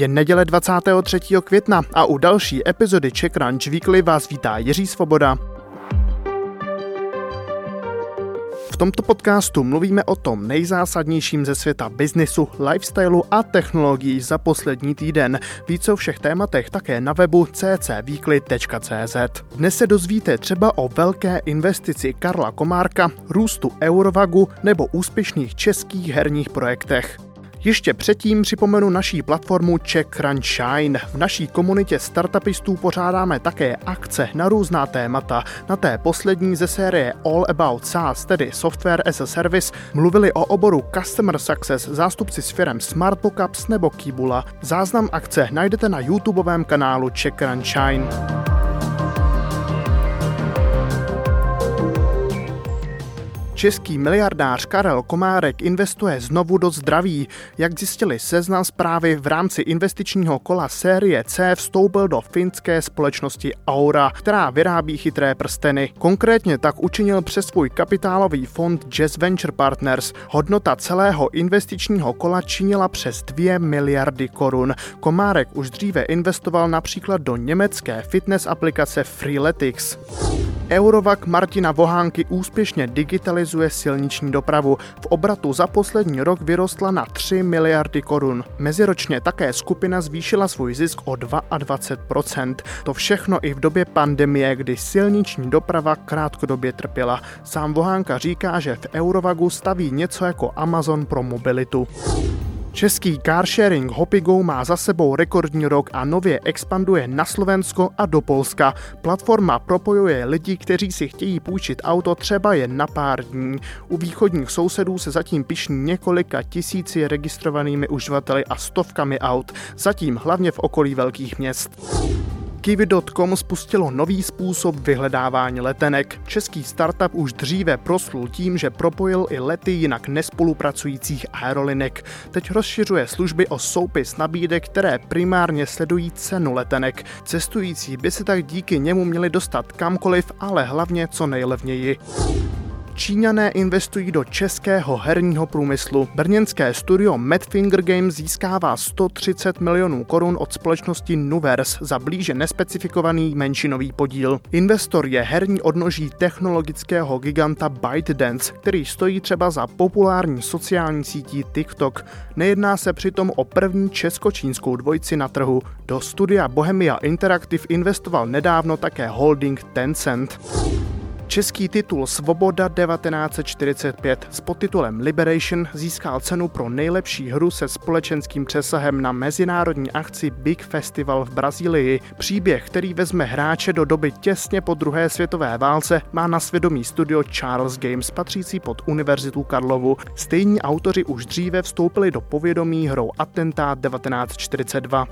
Je neděle 23. května a u další epizody Czech Crunch Weekly vás vítá Jiří Svoboda. V tomto podcastu mluvíme o tom nejzásadnějším ze světa biznisu, lifestylu a technologií za poslední týden. Víc o všech tématech také na webu ccweekly.cz. Dnes se dozvíte třeba o velké investici Karla Komárka, růstu Eurovagu nebo úspěšných českých herních projektech. Ještě předtím připomenu naší platformu Czech Crunch Shine. V naší komunitě startupistů pořádáme také akce na různá témata. Na té poslední ze série All About SaaS, tedy Software as a Service, mluvili o oboru Customer Success zástupci s firem Smartbookups nebo Kibula. Záznam akce najdete na YouTubeovém kanálu Czech Crunch Shine. Český miliardář Karel Komárek investuje znovu do zdraví. Jak zjistili seznam zprávy, v rámci investičního kola série C vstoupil do finské společnosti Aura, která vyrábí chytré prsteny. Konkrétně tak učinil přes svůj kapitálový fond Jazz Venture Partners. Hodnota celého investičního kola činila přes 2 miliardy korun. Komárek už dříve investoval například do německé fitness aplikace Freeletics. Eurovak Martina Vohánky úspěšně digitalizuje silniční dopravu. V obratu za poslední rok vyrostla na 3 miliardy korun. Meziročně také skupina zvýšila svůj zisk o 22%. To všechno i v době pandemie, kdy silniční doprava krátkodobě trpěla. Sám Vohánka říká, že v Eurovagu staví něco jako Amazon pro mobilitu. Český carsharing Hopigo má za sebou rekordní rok a nově expanduje na Slovensko a do Polska. Platforma propojuje lidi, kteří si chtějí půjčit auto třeba jen na pár dní. U východních sousedů se zatím pišní několika tisíci registrovanými uživateli a stovkami aut, zatím hlavně v okolí velkých měst. Kiwi.com spustilo nový způsob vyhledávání letenek. Český startup už dříve proslul tím, že propojil i lety jinak nespolupracujících aerolinek. Teď rozšiřuje služby o soupis nabídek, které primárně sledují cenu letenek. Cestující by se tak díky němu měli dostat kamkoliv, ale hlavně co nejlevněji. Číňané investují do českého herního průmyslu. Brněnské studio Madfinger Games získává 130 milionů korun od společnosti Nuvers za blíže nespecifikovaný menšinový podíl. Investor je herní odnoží technologického giganta ByteDance, který stojí třeba za populární sociální sítí TikTok. Nejedná se přitom o první česko-čínskou dvojici na trhu. Do studia Bohemia Interactive investoval nedávno také holding Tencent. Český titul Svoboda 1945 s podtitulem Liberation získal cenu pro nejlepší hru se společenským přesahem na mezinárodní akci Big Festival v Brazílii. Příběh, který vezme hráče do doby těsně po druhé světové válce, má na svědomí studio Charles Games patřící pod Univerzitu Karlovu. Stejní autoři už dříve vstoupili do povědomí hrou Atentát 1942.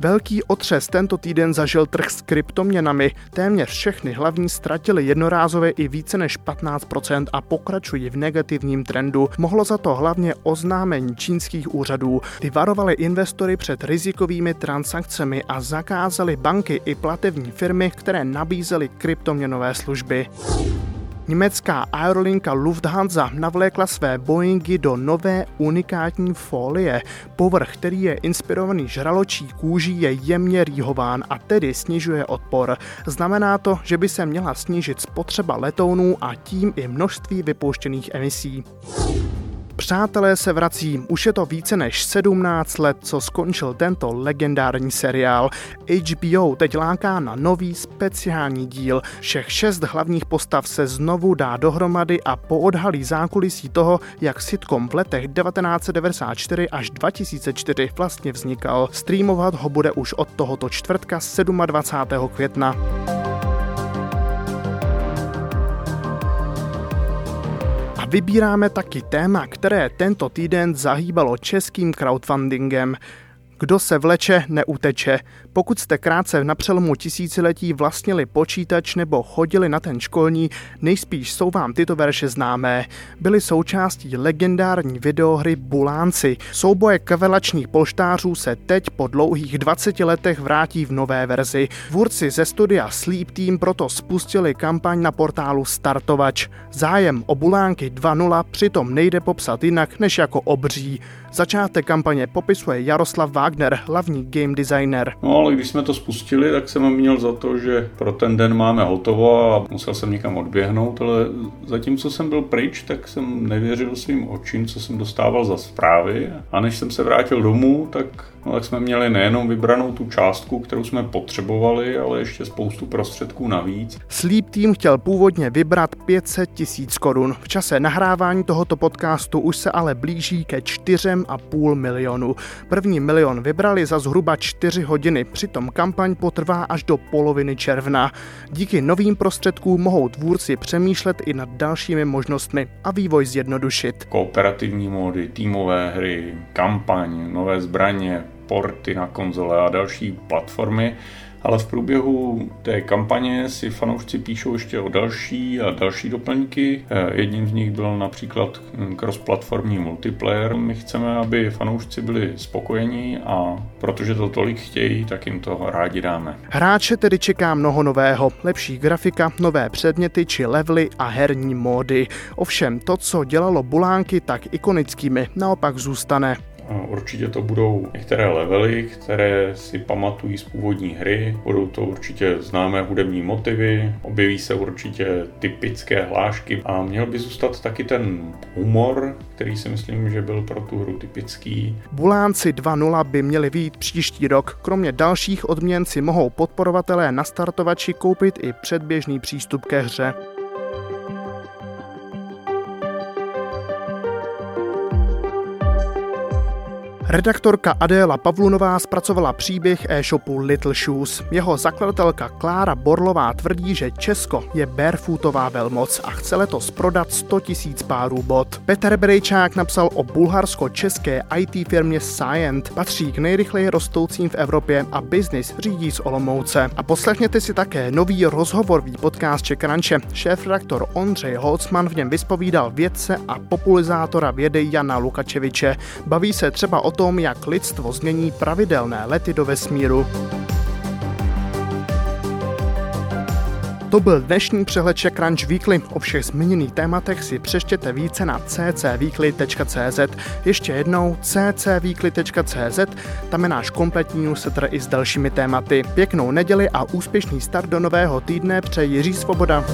Velký otřes tento týden zažil trh s kryptoměnami. Téměř všechny hlavní ztratili jednorázově i více než 15% a pokračují v negativním trendu. Mohlo za to hlavně oznámení čínských úřadů. Ty varovali investory před rizikovými transakcemi a zakázali banky i platební firmy, které nabízely kryptoměnové služby. Německá aerolinka Lufthansa navlékla své Boeingy do nové unikátní folie. Povrch, který je inspirovaný žraločí kůží, je jemně rýhován a tedy snižuje odpor. Znamená to, že by se měla snížit spotřeba letounů a tím i množství vypouštěných emisí. Přátelé se vrací, už je to více než 17 let, co skončil tento legendární seriál. HBO teď láká na nový speciální díl. Všech šest hlavních postav se znovu dá dohromady a poodhalí zákulisí toho, jak sitcom v letech 1994 až 2004 vlastně vznikal. Streamovat ho bude už od tohoto čtvrtka 27. května. Vybíráme taky téma, které tento týden zahýbalo českým crowdfundingem. Kdo se vleče, neuteče. Pokud jste krátce na přelomu tisíciletí vlastnili počítač nebo chodili na ten školní, nejspíš jsou vám tyto verše známé. Byly součástí legendární videohry Bulánci. Souboje kavelačních polštářů se teď po dlouhých 20 letech vrátí v nové verzi. Vůrci ze studia Sleep Team proto spustili kampaň na portálu Startovač. Zájem o Bulánky 2.0 přitom nejde popsat jinak než jako obří. Začátek kampaně popisuje Jaroslav Vág Wagner, hlavní game designer. No ale když jsme to spustili, tak jsem měl za to, že pro ten den máme hotovo a musel jsem někam odběhnout, ale zatímco jsem byl pryč, tak jsem nevěřil svým očím, co jsem dostával za zprávy. A než jsem se vrátil domů, tak, no, tak jsme měli nejenom vybranou tu částku, kterou jsme potřebovali, ale ještě spoustu prostředků navíc. Sleep Team chtěl původně vybrat 500 tisíc korun. V čase nahrávání tohoto podcastu už se ale blíží ke 4,5 milionu. První milion vybrali za zhruba 4 hodiny, přitom kampaň potrvá až do poloviny června. Díky novým prostředkům mohou tvůrci přemýšlet i nad dalšími možnostmi a vývoj zjednodušit. Kooperativní módy, týmové hry, kampaň, nové zbraně, porty na konzole a další platformy ale v průběhu té kampaně si fanoušci píšou ještě o další a další doplňky. Eh, jedním z nich byl například cross-platformní multiplayer. My chceme, aby fanoušci byli spokojení a protože to tolik chtějí, tak jim to rádi dáme. Hráče tedy čeká mnoho nového. Lepší grafika, nové předměty či levely a herní módy. Ovšem to, co dělalo Bulánky tak ikonickými, naopak zůstane. Určitě to budou některé levely, které si pamatují z původní hry. Budou to určitě známé hudební motivy, objeví se určitě typické hlášky a měl by zůstat taky ten humor, který si myslím, že byl pro tu hru typický. Bulánci 2.0 by měli výjít příští rok. Kromě dalších odměn si mohou podporovatelé na startovači koupit i předběžný přístup ke hře. Redaktorka Adéla Pavlunová zpracovala příběh e-shopu Little Shoes. Jeho zakladatelka Klára Borlová tvrdí, že Česko je barefootová velmoc a chce letos prodat 100 tisíc párů bot. Petr Brejčák napsal o bulharsko-české IT firmě Scient. Patří k nejrychleji rostoucím v Evropě a biznis řídí z Olomouce. A poslechněte si také nový rozhovorový podcast Čekranče. Šéf-redaktor Ondřej Holcman v něm vyspovídal vědce a popularizátora vědy Jana Lukačeviče. Baví se třeba o tom, jak lidstvo změní pravidelné lety do vesmíru. To byl dnešní přehled Czech Weekly. O všech zmíněných tématech si přeštěte více na ccweekly.cz. Ještě jednou ccweekly.cz, tam je náš kompletní newsletter i s dalšími tématy. Pěknou neděli a úspěšný start do nového týdne přeji Jiří Svoboda.